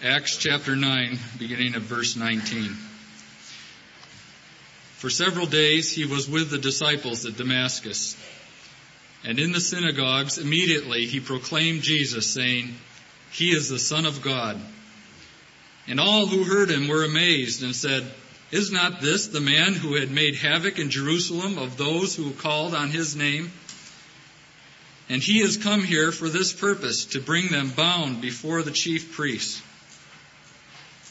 Acts chapter 9, beginning at verse 19. For several days he was with the disciples at Damascus. And in the synagogues, immediately he proclaimed Jesus, saying, He is the Son of God. And all who heard him were amazed and said, Is not this the man who had made havoc in Jerusalem of those who called on his name? And he has come here for this purpose, to bring them bound before the chief priests.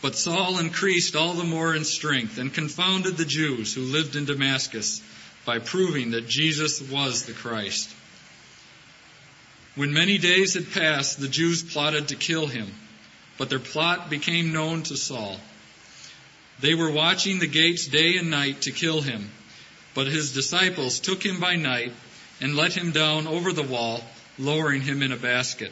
But Saul increased all the more in strength and confounded the Jews who lived in Damascus by proving that Jesus was the Christ. When many days had passed, the Jews plotted to kill him, but their plot became known to Saul. They were watching the gates day and night to kill him, but his disciples took him by night and let him down over the wall, lowering him in a basket.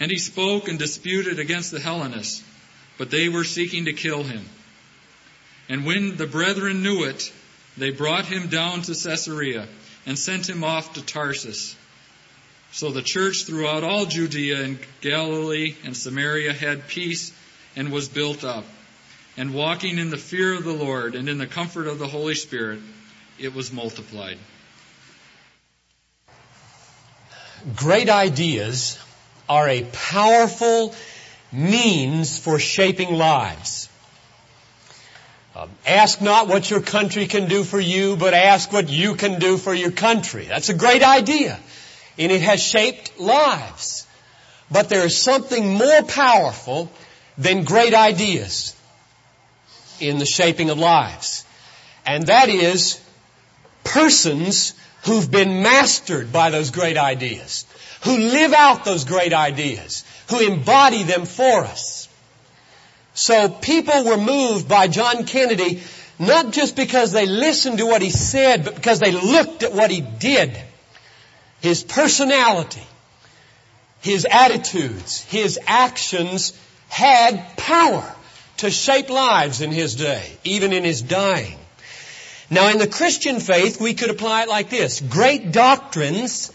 And he spoke and disputed against the Hellenists, but they were seeking to kill him. And when the brethren knew it, they brought him down to Caesarea and sent him off to Tarsus. So the church throughout all Judea and Galilee and Samaria had peace and was built up. And walking in the fear of the Lord and in the comfort of the Holy Spirit, it was multiplied. Great ideas are a powerful means for shaping lives. Um, ask not what your country can do for you, but ask what you can do for your country. That's a great idea. And it has shaped lives. But there is something more powerful than great ideas in the shaping of lives. And that is persons who've been mastered by those great ideas who live out those great ideas, who embody them for us. So people were moved by John Kennedy not just because they listened to what he said, but because they looked at what he did. His personality, his attitudes, his actions had power to shape lives in his day, even in his dying. Now in the Christian faith, we could apply it like this. Great doctrines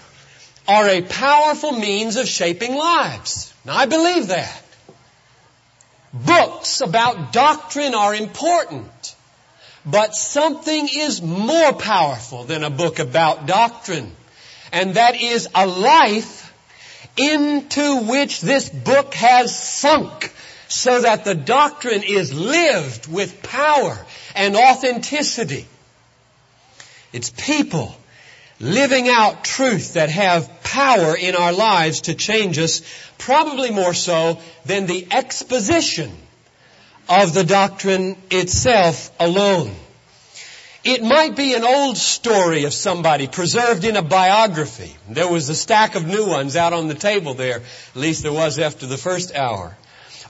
are a powerful means of shaping lives. Now I believe that. Books about doctrine are important, but something is more powerful than a book about doctrine, and that is a life into which this book has sunk so that the doctrine is lived with power and authenticity. It's people living out truth that have power in our lives to change us, probably more so than the exposition of the doctrine itself alone. It might be an old story of somebody preserved in a biography. There was a stack of new ones out on the table there. At least there was after the first hour.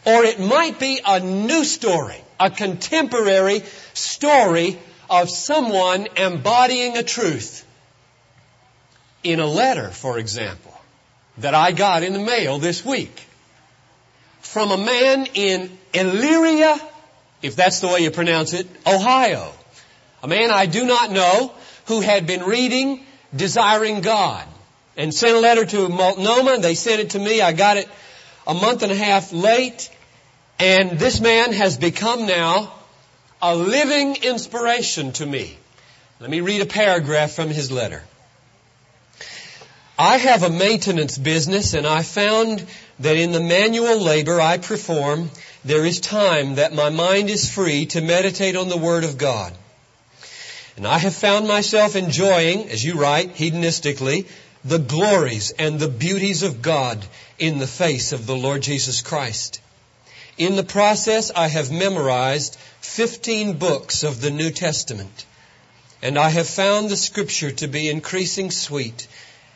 Or it might be a new story, a contemporary story of someone embodying a truth in a letter, for example, that I got in the mail this week from a man in Elyria, if that's the way you pronounce it, Ohio. A man I do not know who had been reading Desiring God and sent a letter to Multnomah. They sent it to me. I got it a month and a half late. And this man has become now a living inspiration to me. Let me read a paragraph from his letter. I have a maintenance business and I found that in the manual labor I perform, there is time that my mind is free to meditate on the Word of God. And I have found myself enjoying, as you write, hedonistically, the glories and the beauties of God in the face of the Lord Jesus Christ. In the process, I have memorized 15 books of the New Testament, and I have found the scripture to be increasing sweet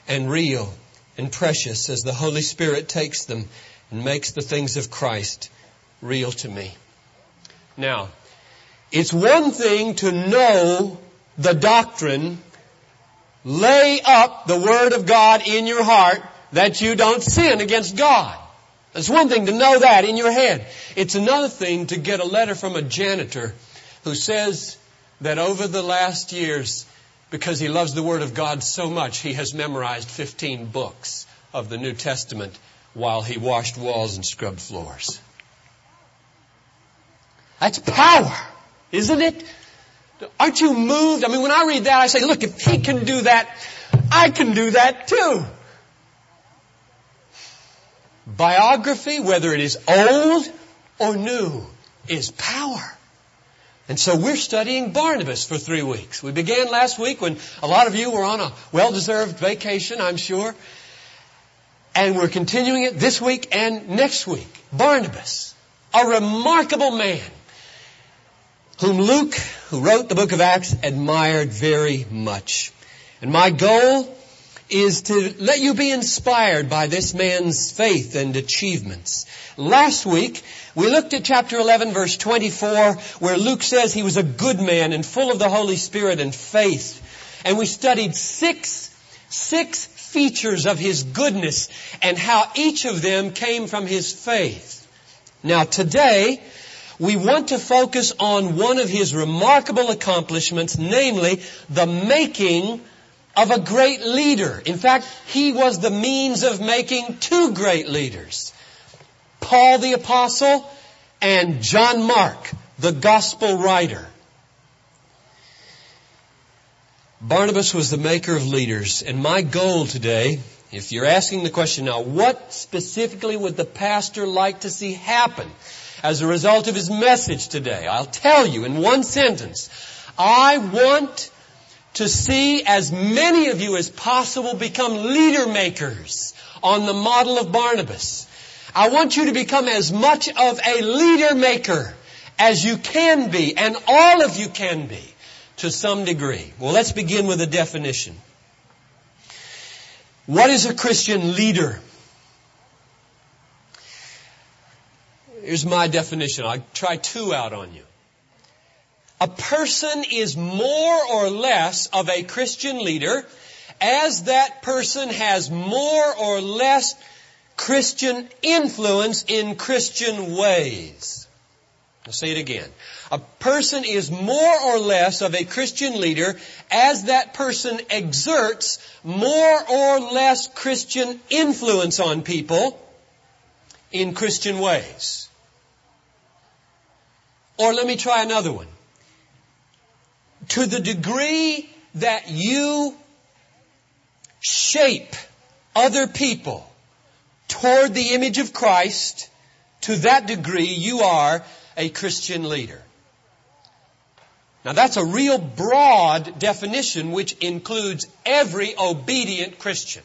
and real and precious as the Holy Spirit takes them and makes the things of Christ real to me. Now, it's one thing to know the doctrine, lay up the Word of God in your heart that you don't sin against God. It's one thing to know that in your head. It's another thing to get a letter from a janitor who says that over the last years, because he loves the Word of God so much, he has memorized 15 books of the New Testament while he washed walls and scrubbed floors. That's power, isn't it? Aren't you moved? I mean, when I read that, I say, look, if he can do that, I can do that too. Biography, whether it is old or new, is power. And so we're studying Barnabas for three weeks. We began last week when a lot of you were on a well-deserved vacation, I'm sure. And we're continuing it this week and next week. Barnabas, a remarkable man whom Luke, who wrote the book of Acts, admired very much. And my goal is to let you be inspired by this man's faith and achievements. Last week, we looked at chapter 11 verse 24 where Luke says he was a good man and full of the Holy Spirit and faith. And we studied six, six features of his goodness and how each of them came from his faith. Now today, we want to focus on one of his remarkable accomplishments, namely the making of a great leader. In fact, he was the means of making two great leaders. Paul the apostle and John Mark, the gospel writer. Barnabas was the maker of leaders, and my goal today, if you're asking the question now, what specifically would the pastor like to see happen as a result of his message today? I'll tell you in one sentence. I want to see as many of you as possible become leader makers on the model of Barnabas. I want you to become as much of a leader maker as you can be, and all of you can be to some degree. Well, let's begin with a definition. What is a Christian leader? Here's my definition. I'll try two out on you. A person is more or less of a Christian leader as that person has more or less Christian influence in Christian ways. I'll say it again. A person is more or less of a Christian leader as that person exerts more or less Christian influence on people in Christian ways. Or let me try another one to the degree that you shape other people toward the image of Christ, to that degree you are a Christian leader. Now that's a real broad definition which includes every obedient Christian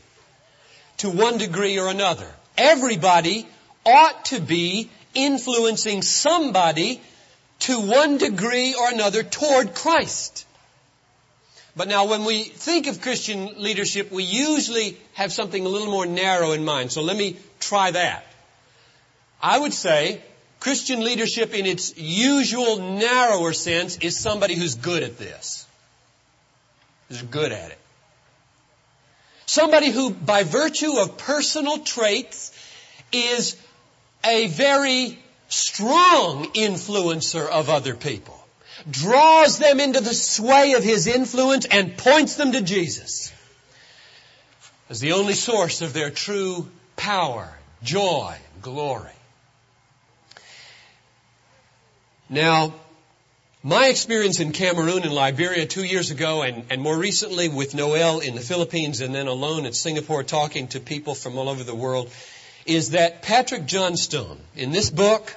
to one degree or another. Everybody ought to be influencing somebody to one degree or another toward Christ. But now when we think of Christian leadership, we usually have something a little more narrow in mind. So let me try that. I would say Christian leadership in its usual narrower sense is somebody who's good at this. Who's good at it. Somebody who by virtue of personal traits is a very strong influencer of other people, draws them into the sway of his influence and points them to Jesus as the only source of their true power, joy, glory. Now, my experience in Cameroon and Liberia two years ago and, and more recently with Noel in the Philippines and then alone at Singapore talking to people from all over the world is that Patrick Johnstone in this book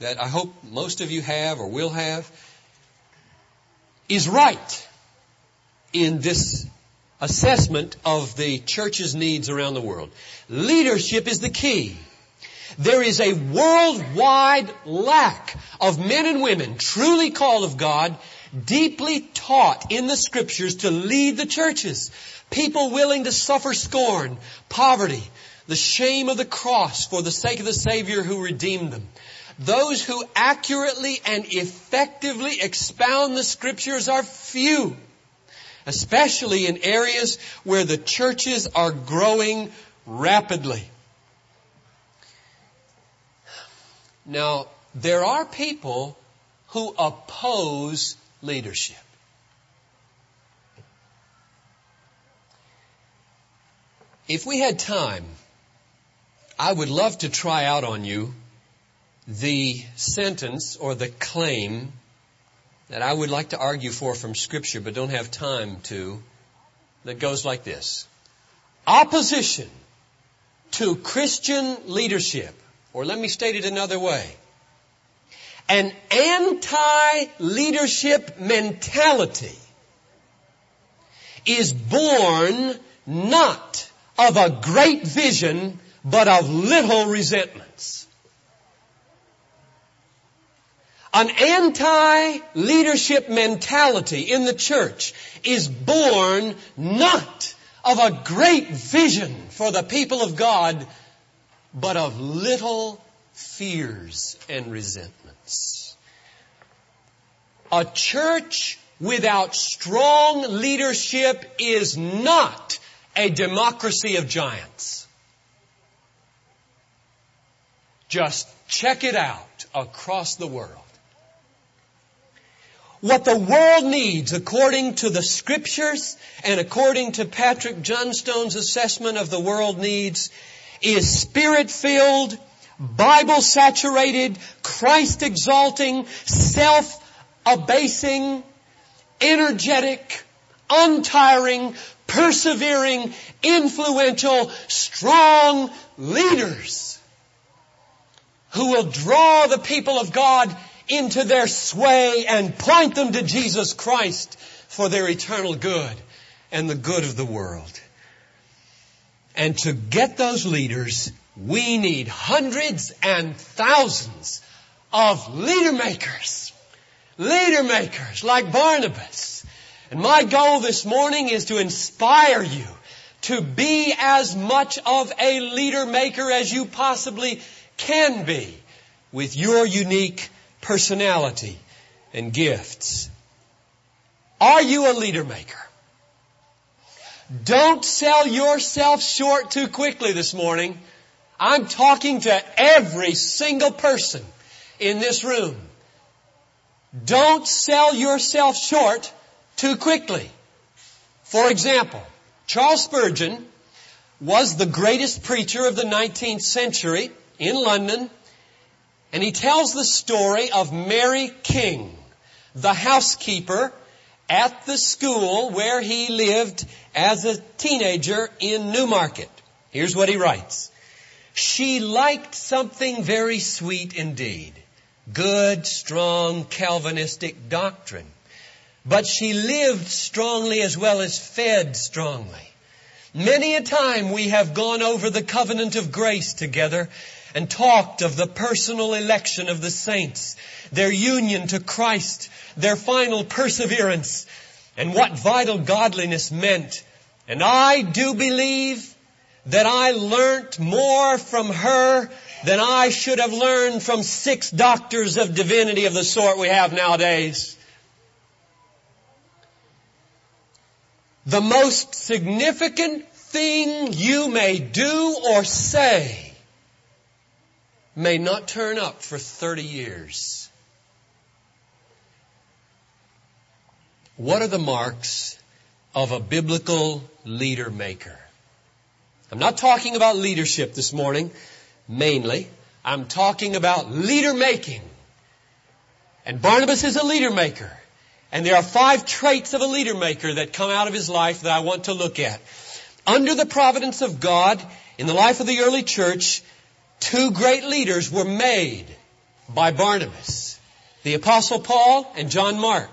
that I hope most of you have or will have is right in this assessment of the church's needs around the world. Leadership is the key. There is a worldwide lack of men and women truly called of God, deeply taught in the scriptures to lead the churches. People willing to suffer scorn, poverty, the shame of the cross for the sake of the Savior who redeemed them. Those who accurately and effectively expound the scriptures are few, especially in areas where the churches are growing rapidly. Now, there are people who oppose leadership. If we had time, I would love to try out on you the sentence or the claim that I would like to argue for from scripture but don't have time to that goes like this. Opposition to Christian leadership, or let me state it another way. An anti-leadership mentality is born not of a great vision, but of little resentments. An anti-leadership mentality in the church is born not of a great vision for the people of God, but of little fears and resentments. A church without strong leadership is not a democracy of giants. Just check it out across the world. What the world needs, according to the scriptures and according to Patrick Johnstone's assessment of the world needs, is spirit-filled, Bible-saturated, Christ-exalting, self-abasing, energetic, untiring, persevering, influential, strong leaders who will draw the people of God into their sway and point them to Jesus Christ for their eternal good and the good of the world. And to get those leaders, we need hundreds and thousands of leader makers. Leader makers like Barnabas. And my goal this morning is to inspire you to be as much of a leader maker as you possibly can be with your unique personality and gifts. Are you a leader maker? Don't sell yourself short too quickly this morning. I'm talking to every single person in this room. Don't sell yourself short too quickly. For example, Charles Spurgeon was the greatest preacher of the 19th century in London and he tells the story of Mary King, the housekeeper at the school where he lived as a teenager in Newmarket. Here's what he writes. She liked something very sweet indeed. Good, strong, Calvinistic doctrine. But she lived strongly as well as fed strongly. Many a time we have gone over the covenant of grace together and talked of the personal election of the saints, their union to Christ, their final perseverance, and what vital godliness meant. And I do believe that I learnt more from her than I should have learned from six doctors of divinity of the sort we have nowadays. The most significant thing you may do or say may not turn up for 30 years. What are the marks of a biblical leader maker? I'm not talking about leadership this morning, mainly. I'm talking about leader making. And Barnabas is a leader maker. And there are five traits of a leader maker that come out of his life that I want to look at. Under the providence of God, in the life of the early church, two great leaders were made by Barnabas. The apostle Paul and John Mark.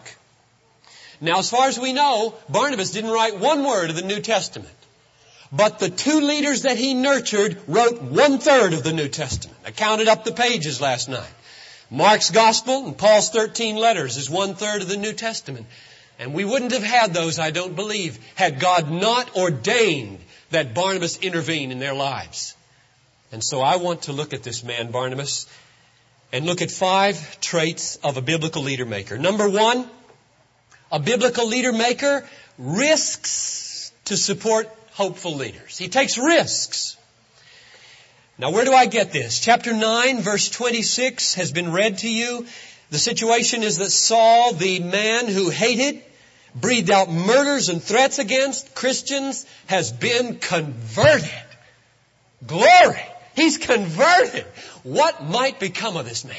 Now as far as we know, Barnabas didn't write one word of the New Testament. But the two leaders that he nurtured wrote one third of the New Testament. I counted up the pages last night. Mark's Gospel and Paul's 13 letters is one third of the New Testament. And we wouldn't have had those, I don't believe, had God not ordained that Barnabas intervene in their lives. And so I want to look at this man, Barnabas, and look at five traits of a biblical leader maker. Number one, a biblical leader maker risks to support hopeful leaders. He takes risks. Now where do I get this? Chapter 9 verse 26 has been read to you. The situation is that Saul, the man who hated, breathed out murders and threats against Christians, has been converted. Glory! He's converted. What might become of this man?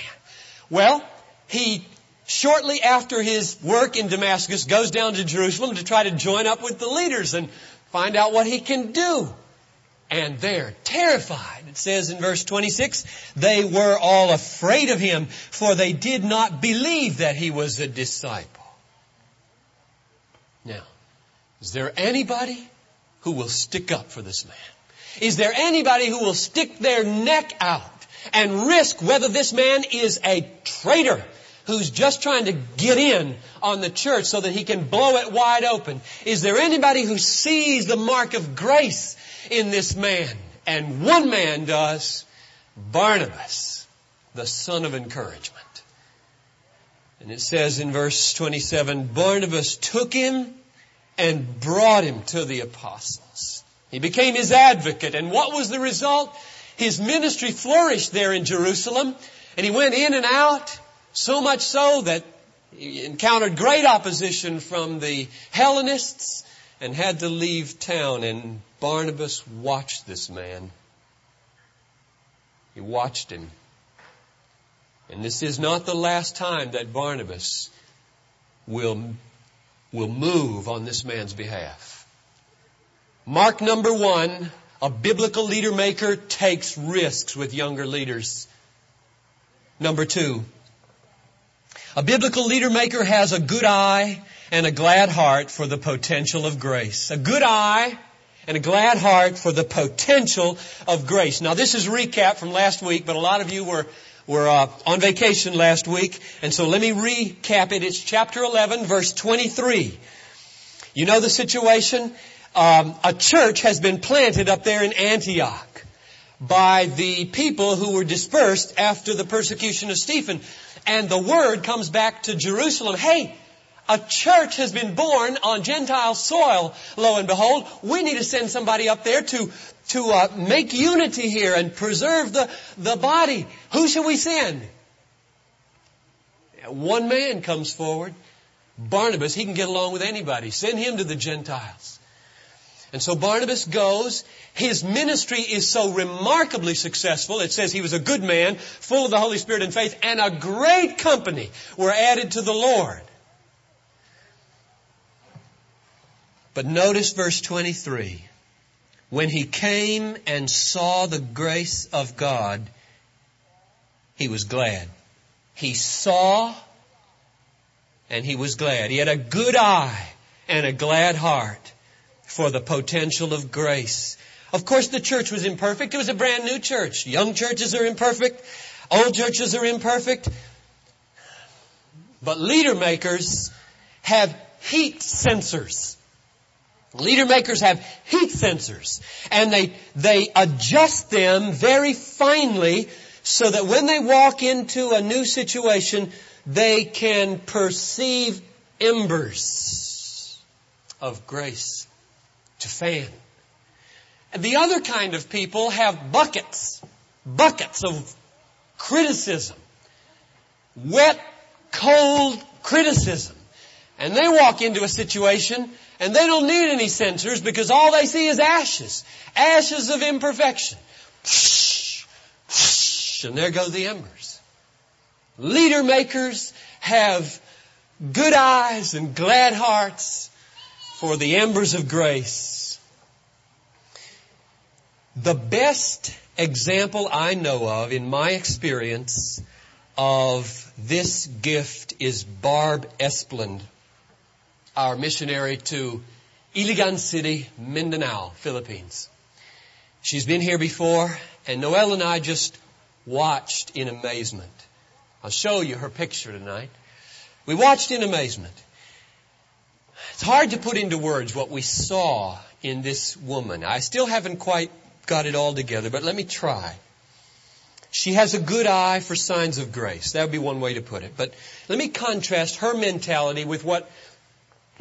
Well, he shortly after his work in Damascus goes down to Jerusalem to try to join up with the leaders and find out what he can do. And they're terrified. It says in verse 26, they were all afraid of him, for they did not believe that he was a disciple. Now, is there anybody who will stick up for this man? Is there anybody who will stick their neck out and risk whether this man is a traitor who's just trying to get in on the church so that he can blow it wide open? Is there anybody who sees the mark of grace in this man. And one man does, Barnabas, the son of encouragement. And it says in verse 27, Barnabas took him and brought him to the apostles. He became his advocate. And what was the result? His ministry flourished there in Jerusalem. And he went in and out, so much so that he encountered great opposition from the Hellenists and had to leave town. And Barnabas watched this man. He watched him. And this is not the last time that Barnabas will, will move on this man's behalf. Mark number one, a biblical leader maker takes risks with younger leaders. Number two, a biblical leader maker has a good eye and a glad heart for the potential of grace. A good eye and a glad heart for the potential of grace. Now this is recap from last week, but a lot of you were were uh, on vacation last week, and so let me recap it. It's chapter 11, verse 23. You know the situation? Um, a church has been planted up there in Antioch by the people who were dispersed after the persecution of Stephen. And the word comes back to Jerusalem. Hey, a church has been born on Gentile soil, lo and behold. We need to send somebody up there to, to uh, make unity here and preserve the, the body. Who should we send? One man comes forward. Barnabas, he can get along with anybody. Send him to the Gentiles. And so Barnabas goes. His ministry is so remarkably successful. It says he was a good man, full of the Holy Spirit and faith, and a great company were added to the Lord. But notice verse 23. When he came and saw the grace of God, he was glad. He saw and he was glad. He had a good eye and a glad heart for the potential of grace. Of course, the church was imperfect. It was a brand new church. Young churches are imperfect. Old churches are imperfect. But leader makers have heat sensors. Leader makers have heat sensors and they, they adjust them very finely so that when they walk into a new situation, they can perceive embers of grace to fan. And the other kind of people have buckets, buckets of criticism, wet, cold criticism. And they walk into a situation and they don't need any sensors because all they see is ashes. Ashes of imperfection. And there go the embers. Leader makers have good eyes and glad hearts for the embers of grace. The best example I know of in my experience of this gift is Barb Esplund our missionary to Iligan City, Mindanao, Philippines. She's been here before, and Noel and I just watched in amazement. I'll show you her picture tonight. We watched in amazement. It's hard to put into words what we saw in this woman. I still haven't quite got it all together, but let me try. She has a good eye for signs of grace. That would be one way to put it. But let me contrast her mentality with what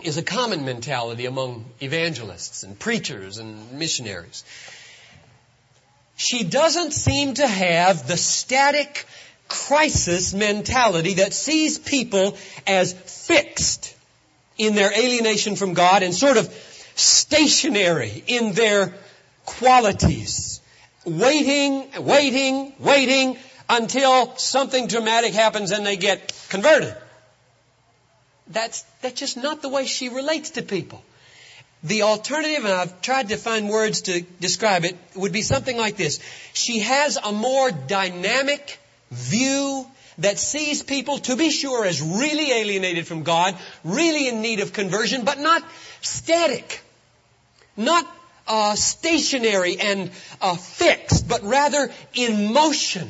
is a common mentality among evangelists and preachers and missionaries. She doesn't seem to have the static crisis mentality that sees people as fixed in their alienation from God and sort of stationary in their qualities. Waiting, waiting, waiting until something dramatic happens and they get converted. That's, that's just not the way she relates to people. The alternative, and I've tried to find words to describe it, would be something like this. She has a more dynamic view that sees people, to be sure, as really alienated from God, really in need of conversion, but not static, not uh, stationary and uh, fixed, but rather in motion,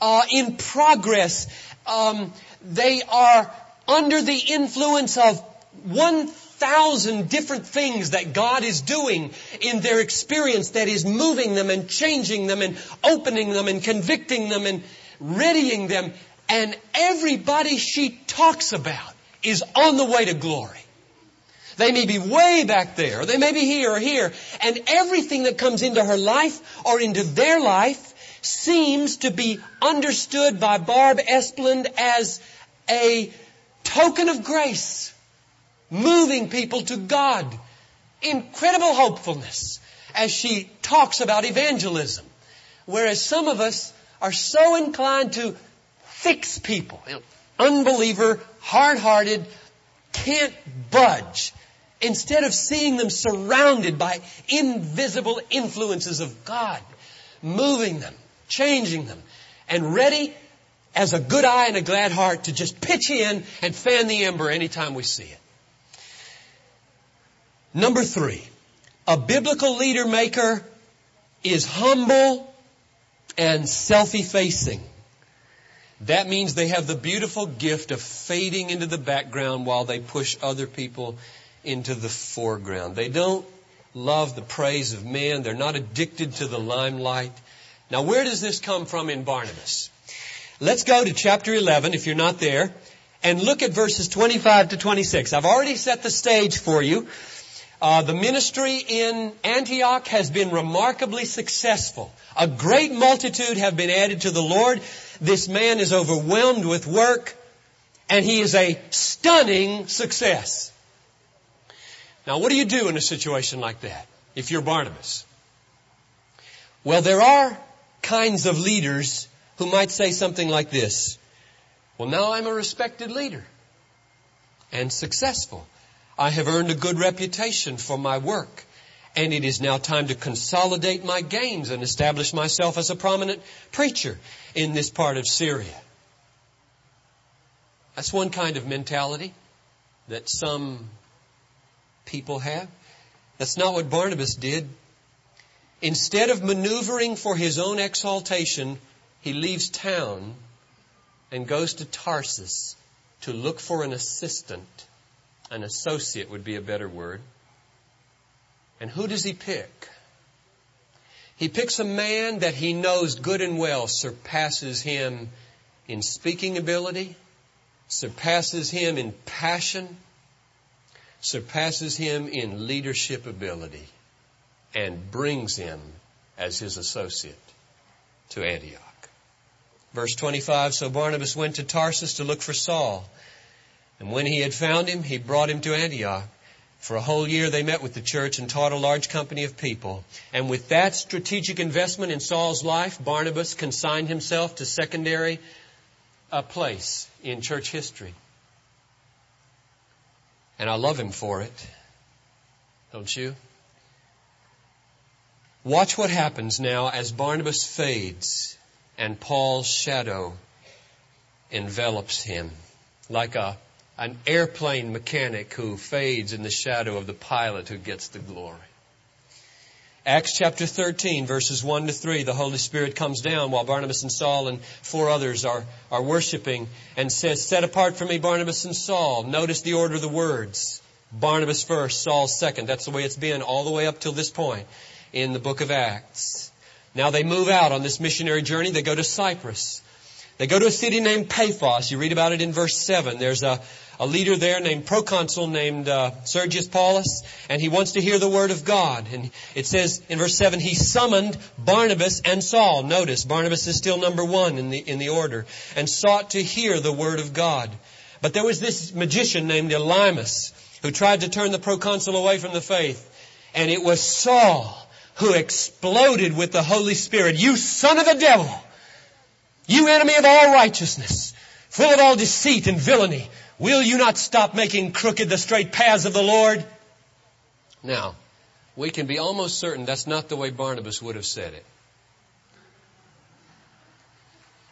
uh, in progress. Um, they are under the influence of 1,000 different things that God is doing in their experience that is moving them and changing them and opening them and convicting them and readying them. And everybody she talks about is on the way to glory. They may be way back there, or they may be here or here, and everything that comes into her life or into their life seems to be understood by Barb Esplund as a token of grace, moving people to God. Incredible hopefulness as she talks about evangelism. Whereas some of us are so inclined to fix people. Unbeliever, hard-hearted, can't budge. Instead of seeing them surrounded by invisible influences of God, moving them, changing them, and ready as a good eye and a glad heart to just pitch in and fan the ember anytime we see it. Number three, a biblical leader maker is humble and self-effacing. That means they have the beautiful gift of fading into the background while they push other people into the foreground. They don't love the praise of men. They're not addicted to the limelight. Now where does this come from in Barnabas? Let's go to chapter 11 if you're not there and look at verses 25 to 26. I've already set the stage for you. Uh, the ministry in Antioch has been remarkably successful. A great multitude have been added to the Lord. This man is overwhelmed with work and he is a stunning success. Now what do you do in a situation like that if you're Barnabas? Well, there are kinds of leaders who might say something like this. Well, now I'm a respected leader and successful. I have earned a good reputation for my work and it is now time to consolidate my gains and establish myself as a prominent preacher in this part of Syria. That's one kind of mentality that some people have. That's not what Barnabas did. Instead of maneuvering for his own exaltation, he leaves town and goes to Tarsus to look for an assistant. An associate would be a better word. And who does he pick? He picks a man that he knows good and well surpasses him in speaking ability, surpasses him in passion, surpasses him in leadership ability, and brings him as his associate to Antioch. Verse 25, so Barnabas went to Tarsus to look for Saul. And when he had found him, he brought him to Antioch. For a whole year they met with the church and taught a large company of people. And with that strategic investment in Saul's life, Barnabas consigned himself to secondary a place in church history. And I love him for it. Don't you? Watch what happens now as Barnabas fades and Paul's shadow envelops him like a, an airplane mechanic who fades in the shadow of the pilot who gets the glory. Acts chapter 13 verses 1 to 3, the Holy Spirit comes down while Barnabas and Saul and four others are, are worshiping and says, set apart for me Barnabas and Saul. Notice the order of the words. Barnabas first, Saul second. That's the way it's been all the way up till this point. in the book of Acts. Now they move out on this missionary journey. They go to Cyprus. They go to a city named Paphos. You read about it in verse 7. There's a, a leader there named proconsul named uh, Sergius Paulus, and he wants to hear the word of God. And it says in verse 7, he summoned Barnabas and Saul. Notice, Barnabas is still number one in the, in the order, and sought to hear the word of God. But there was this magician named Elymas who tried to turn the proconsul away from the faith. And it was Saul who exploded with the Holy Spirit. You son of the devil! You enemy of all righteousness! Full of all deceit and villainy! Will you not stop making crooked the straight paths of the Lord? Now, we can be almost certain that's not the way Barnabas would have said it.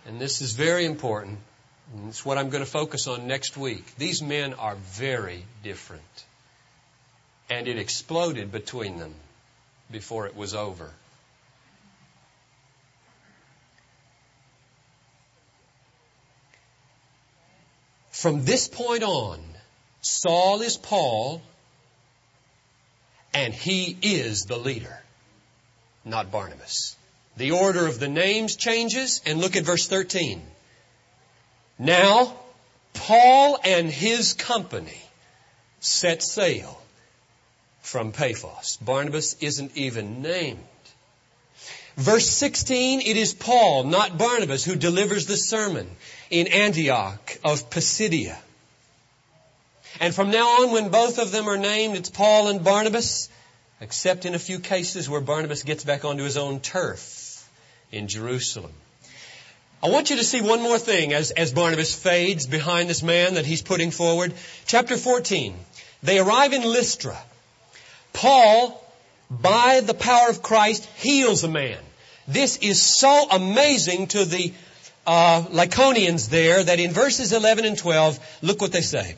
And this is very important. And it's what I'm going to focus on next week. These men are very different. And it exploded between them before it was over. From this point on, Saul is Paul, and he is the leader, not Barnabas. The order of the names changes, and look at verse 13. Now, Paul and his company set sail from Paphos. Barnabas isn't even named. Verse 16, it is Paul, not Barnabas, who delivers the sermon in Antioch of Pisidia. And from now on, when both of them are named, it's Paul and Barnabas, except in a few cases where Barnabas gets back onto his own turf in Jerusalem. I want you to see one more thing as, as Barnabas fades behind this man that he's putting forward. Chapter 14. They arrive in Lystra. Paul, by the power of Christ, heals a man. This is so amazing to the uh, Lycaonians there that in verses 11 and 12, look what they say.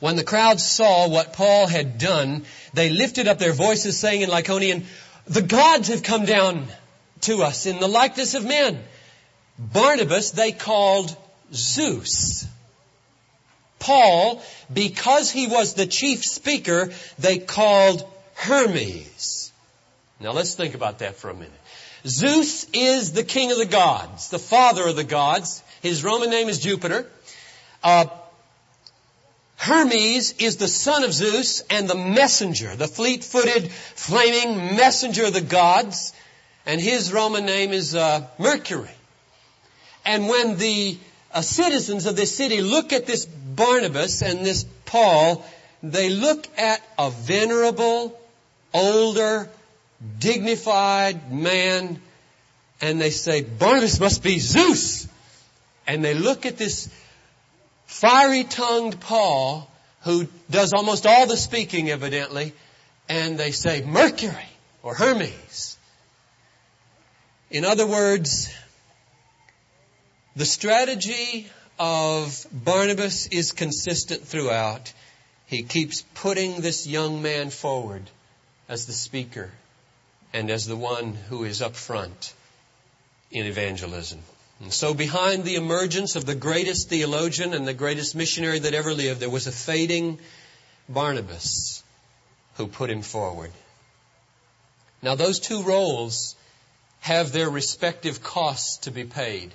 When the crowd saw what Paul had done, they lifted up their voices saying in Lycaonian, the gods have come down to us in the likeness of men. Barnabas they called Zeus. Paul, because he was the chief speaker, they called Hermes. Now let's think about that for a minute. Zeus is the king of the gods, the father of the gods. His Roman name is Jupiter. Uh, Hermes is the son of Zeus and the messenger, the fleet-footed, flaming messenger of the gods. And his Roman name is uh, Mercury. And when the uh, citizens of this city look at this Barnabas and this Paul, they look at a venerable, older, dignified man and they say, Barnabas must be Zeus. And they look at this fiery tongued Paul who does almost all the speaking evidently and they say Mercury or Hermes. In other words, the strategy of Barnabas is consistent throughout. He keeps putting this young man forward as the speaker and as the one who is up front in evangelism. And so behind the emergence of the greatest theologian and the greatest missionary that ever lived, there was a fading Barnabas who put him forward. Now those two roles have their respective costs to be paid.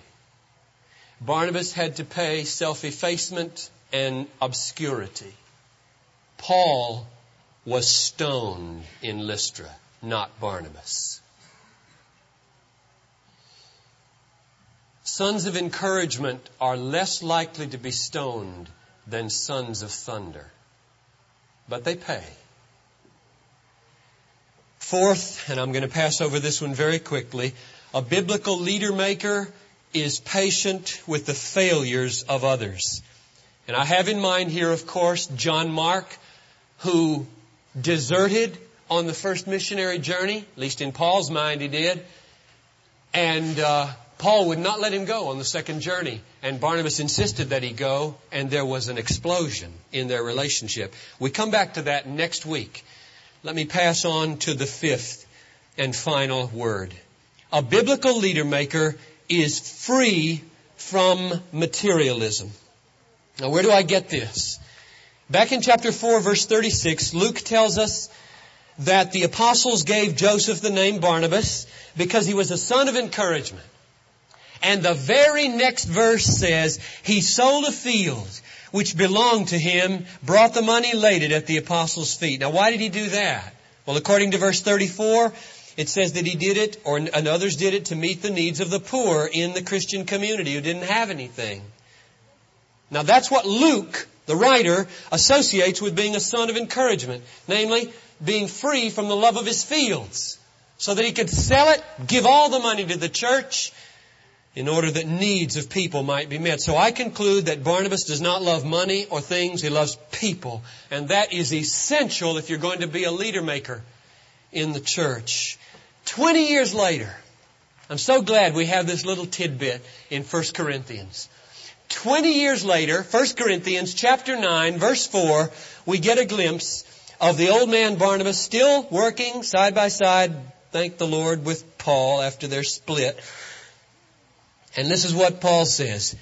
Barnabas had to pay self-effacement and obscurity. Paul was stoned in Lystra, not Barnabas. Sons of encouragement are less likely to be stoned than sons of thunder. But they pay. Fourth, and I'm going to pass over this one very quickly, a biblical leader maker is patient with the failures of others. And I have in mind here, of course, John Mark, who deserted on the first missionary journey, at least in Paul's mind he did. And uh, Paul would not let him go on the second journey. And Barnabas insisted that he go, and there was an explosion in their relationship. We come back to that next week. Let me pass on to the fifth and final word. A biblical leader maker is free from materialism. Now where do I get this? Back in chapter 4 verse 36, Luke tells us that the apostles gave Joseph the name Barnabas because he was a son of encouragement. And the very next verse says, he sold a field which belonged to him, brought the money, laid it at the apostles' feet. Now why did he do that? Well, according to verse 34, it says that he did it, or and others did it to meet the needs of the poor in the Christian community who didn't have anything. Now that's what Luke, the writer, associates with being a son of encouragement. Namely, being free from the love of his fields. So that he could sell it, give all the money to the church, in order that needs of people might be met. So I conclude that Barnabas does not love money or things, he loves people. And that is essential if you're going to be a leader maker in the church. Twenty years later, I'm so glad we have this little tidbit in 1 Corinthians. Twenty years later, 1 Corinthians chapter 9, verse 4, we get a glimpse of the old man Barnabas still working side by side, thank the Lord, with Paul after their split. And this is what Paul says.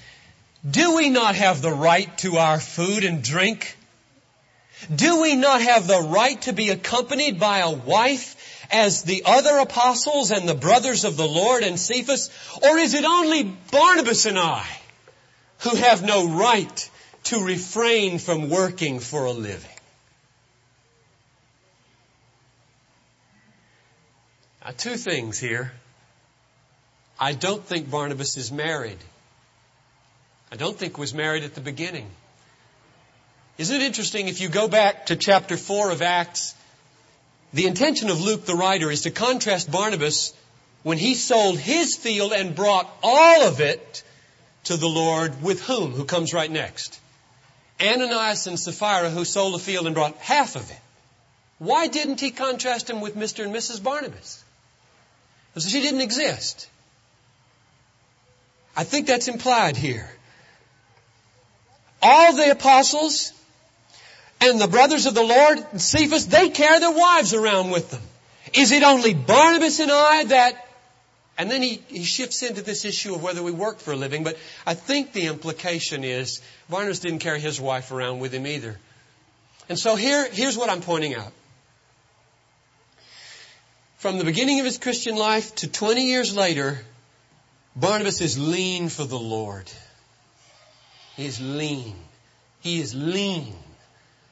Do we not have the right to our food and drink? Do we not have the right to be accompanied by a wife as the other apostles and the brothers of the Lord and Cephas? Or is it only Barnabas and I who have no right to refrain from working for a living? Now, two things here. I don't think Barnabas is married. I don't think was married at the beginning. Isn't it interesting if you go back to chapter 4 of Acts, the intention of Luke the writer is to contrast Barnabas when he sold his field and brought all of it to the Lord with whom? Who comes right next? Ananias and Sapphira who sold a field and brought half of it. Why didn't he contrast him with Mr. and Mrs. Barnabas? Because she didn't exist. I think that's implied here. All the apostles and the brothers of the Lord, Cephas, they carry their wives around with them. Is it only Barnabas and I that and then he, he shifts into this issue of whether we work for a living, but I think the implication is Barnabas didn't carry his wife around with him either. And so here, here's what I'm pointing out. From the beginning of his Christian life to 20 years later, Barnabas is lean for the Lord. He is lean. He is lean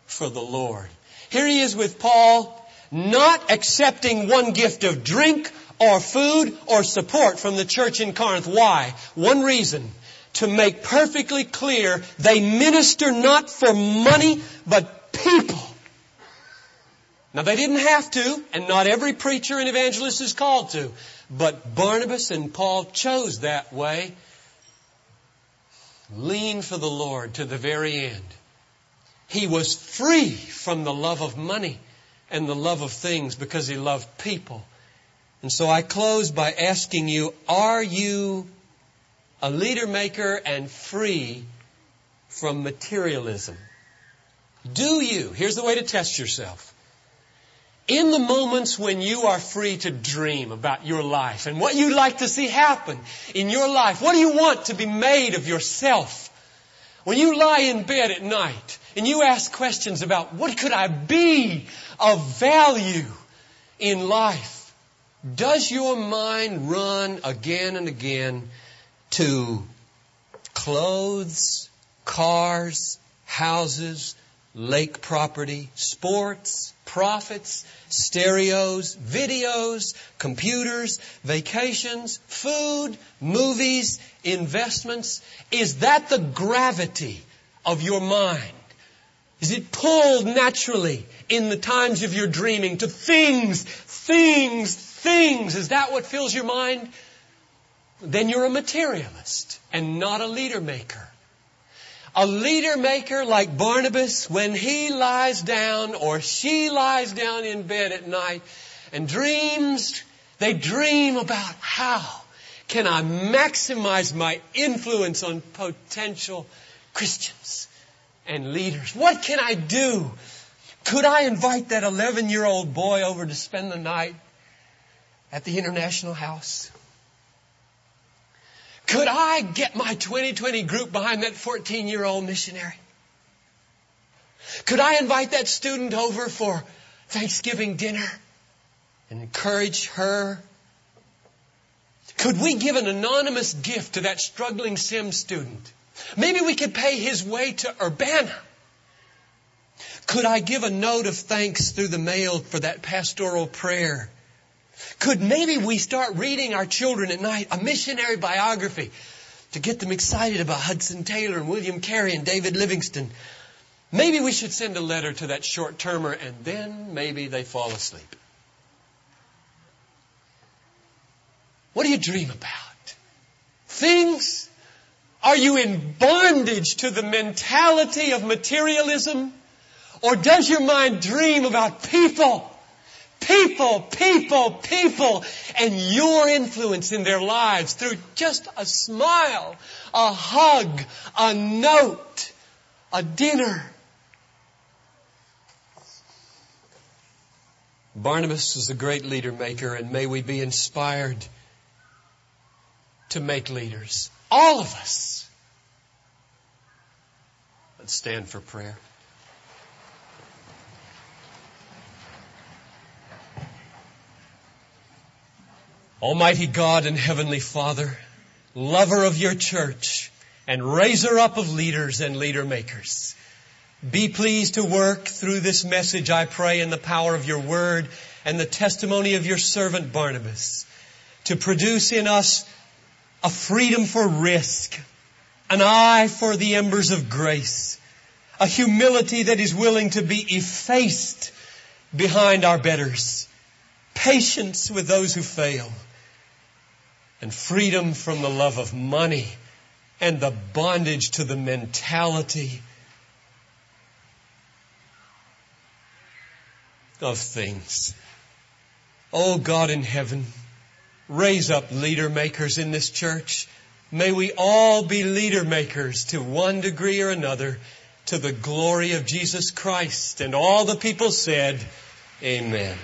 for the Lord. Here he is with Paul, not accepting one gift of drink or food or support from the church in Corinth. Why? One reason. To make perfectly clear, they minister not for money, but people. Now they didn't have to, and not every preacher and evangelist is called to. But Barnabas and Paul chose that way. Lean for the Lord to the very end. He was free from the love of money and the love of things because he loved people. And so I close by asking you, are you a leader maker and free from materialism? Do you? Here's the way to test yourself. In the moments when you are free to dream about your life and what you'd like to see happen in your life, what do you want to be made of yourself? When you lie in bed at night and you ask questions about what could I be of value in life, does your mind run again and again to clothes, cars, houses, lake property, sports, profits, stereos, videos, computers, vacations, food, movies, investments? Is that the gravity of your mind? Is it pulled naturally in the times of your dreaming to things, things, things? Is that what fills your mind? Then you're a materialist and not a leader maker. A leader maker like Barnabas, when he lies down or she lies down in bed at night and dreams, they dream about how can I maximize my influence on potential Christians and leaders? What can I do? Could I invite that 11 year old boy over to spend the night at the International House? Could I get my 2020 group behind that 14 year old missionary? Could I invite that student over for Thanksgiving dinner and encourage her? Could we give an anonymous gift to that struggling sim student? Maybe we could pay his way to Urbana. Could I give a note of thanks through the mail for that pastoral prayer? Could maybe we start reading our children at night a missionary biography to get them excited about Hudson Taylor and William Carey and David Livingstone? Maybe we should send a letter to that short termer and then maybe they fall asleep. What do you dream about? Things? Are you in bondage to the mentality of materialism? Or does your mind dream about people? People, people, people, and your influence in their lives through just a smile, a hug, a note, a dinner. Barnabas was a great leader maker, and may we be inspired to make leaders. All of us. Let's stand for prayer. Almighty God and Heavenly Father, lover of your church and raiser up of leaders and leader makers. Be pleased to work through this message, I pray, in the power of your word and the testimony of your servant Barnabas to produce in us a freedom for risk, an eye for the embers of grace, a humility that is willing to be effaced behind our betters, patience with those who fail, and freedom from the love of money and the bondage to the mentality of things. Oh God in heaven, Raise up leader makers in this church. May we all be leader makers to one degree or another to the glory of Jesus Christ. And all the people said, Amen.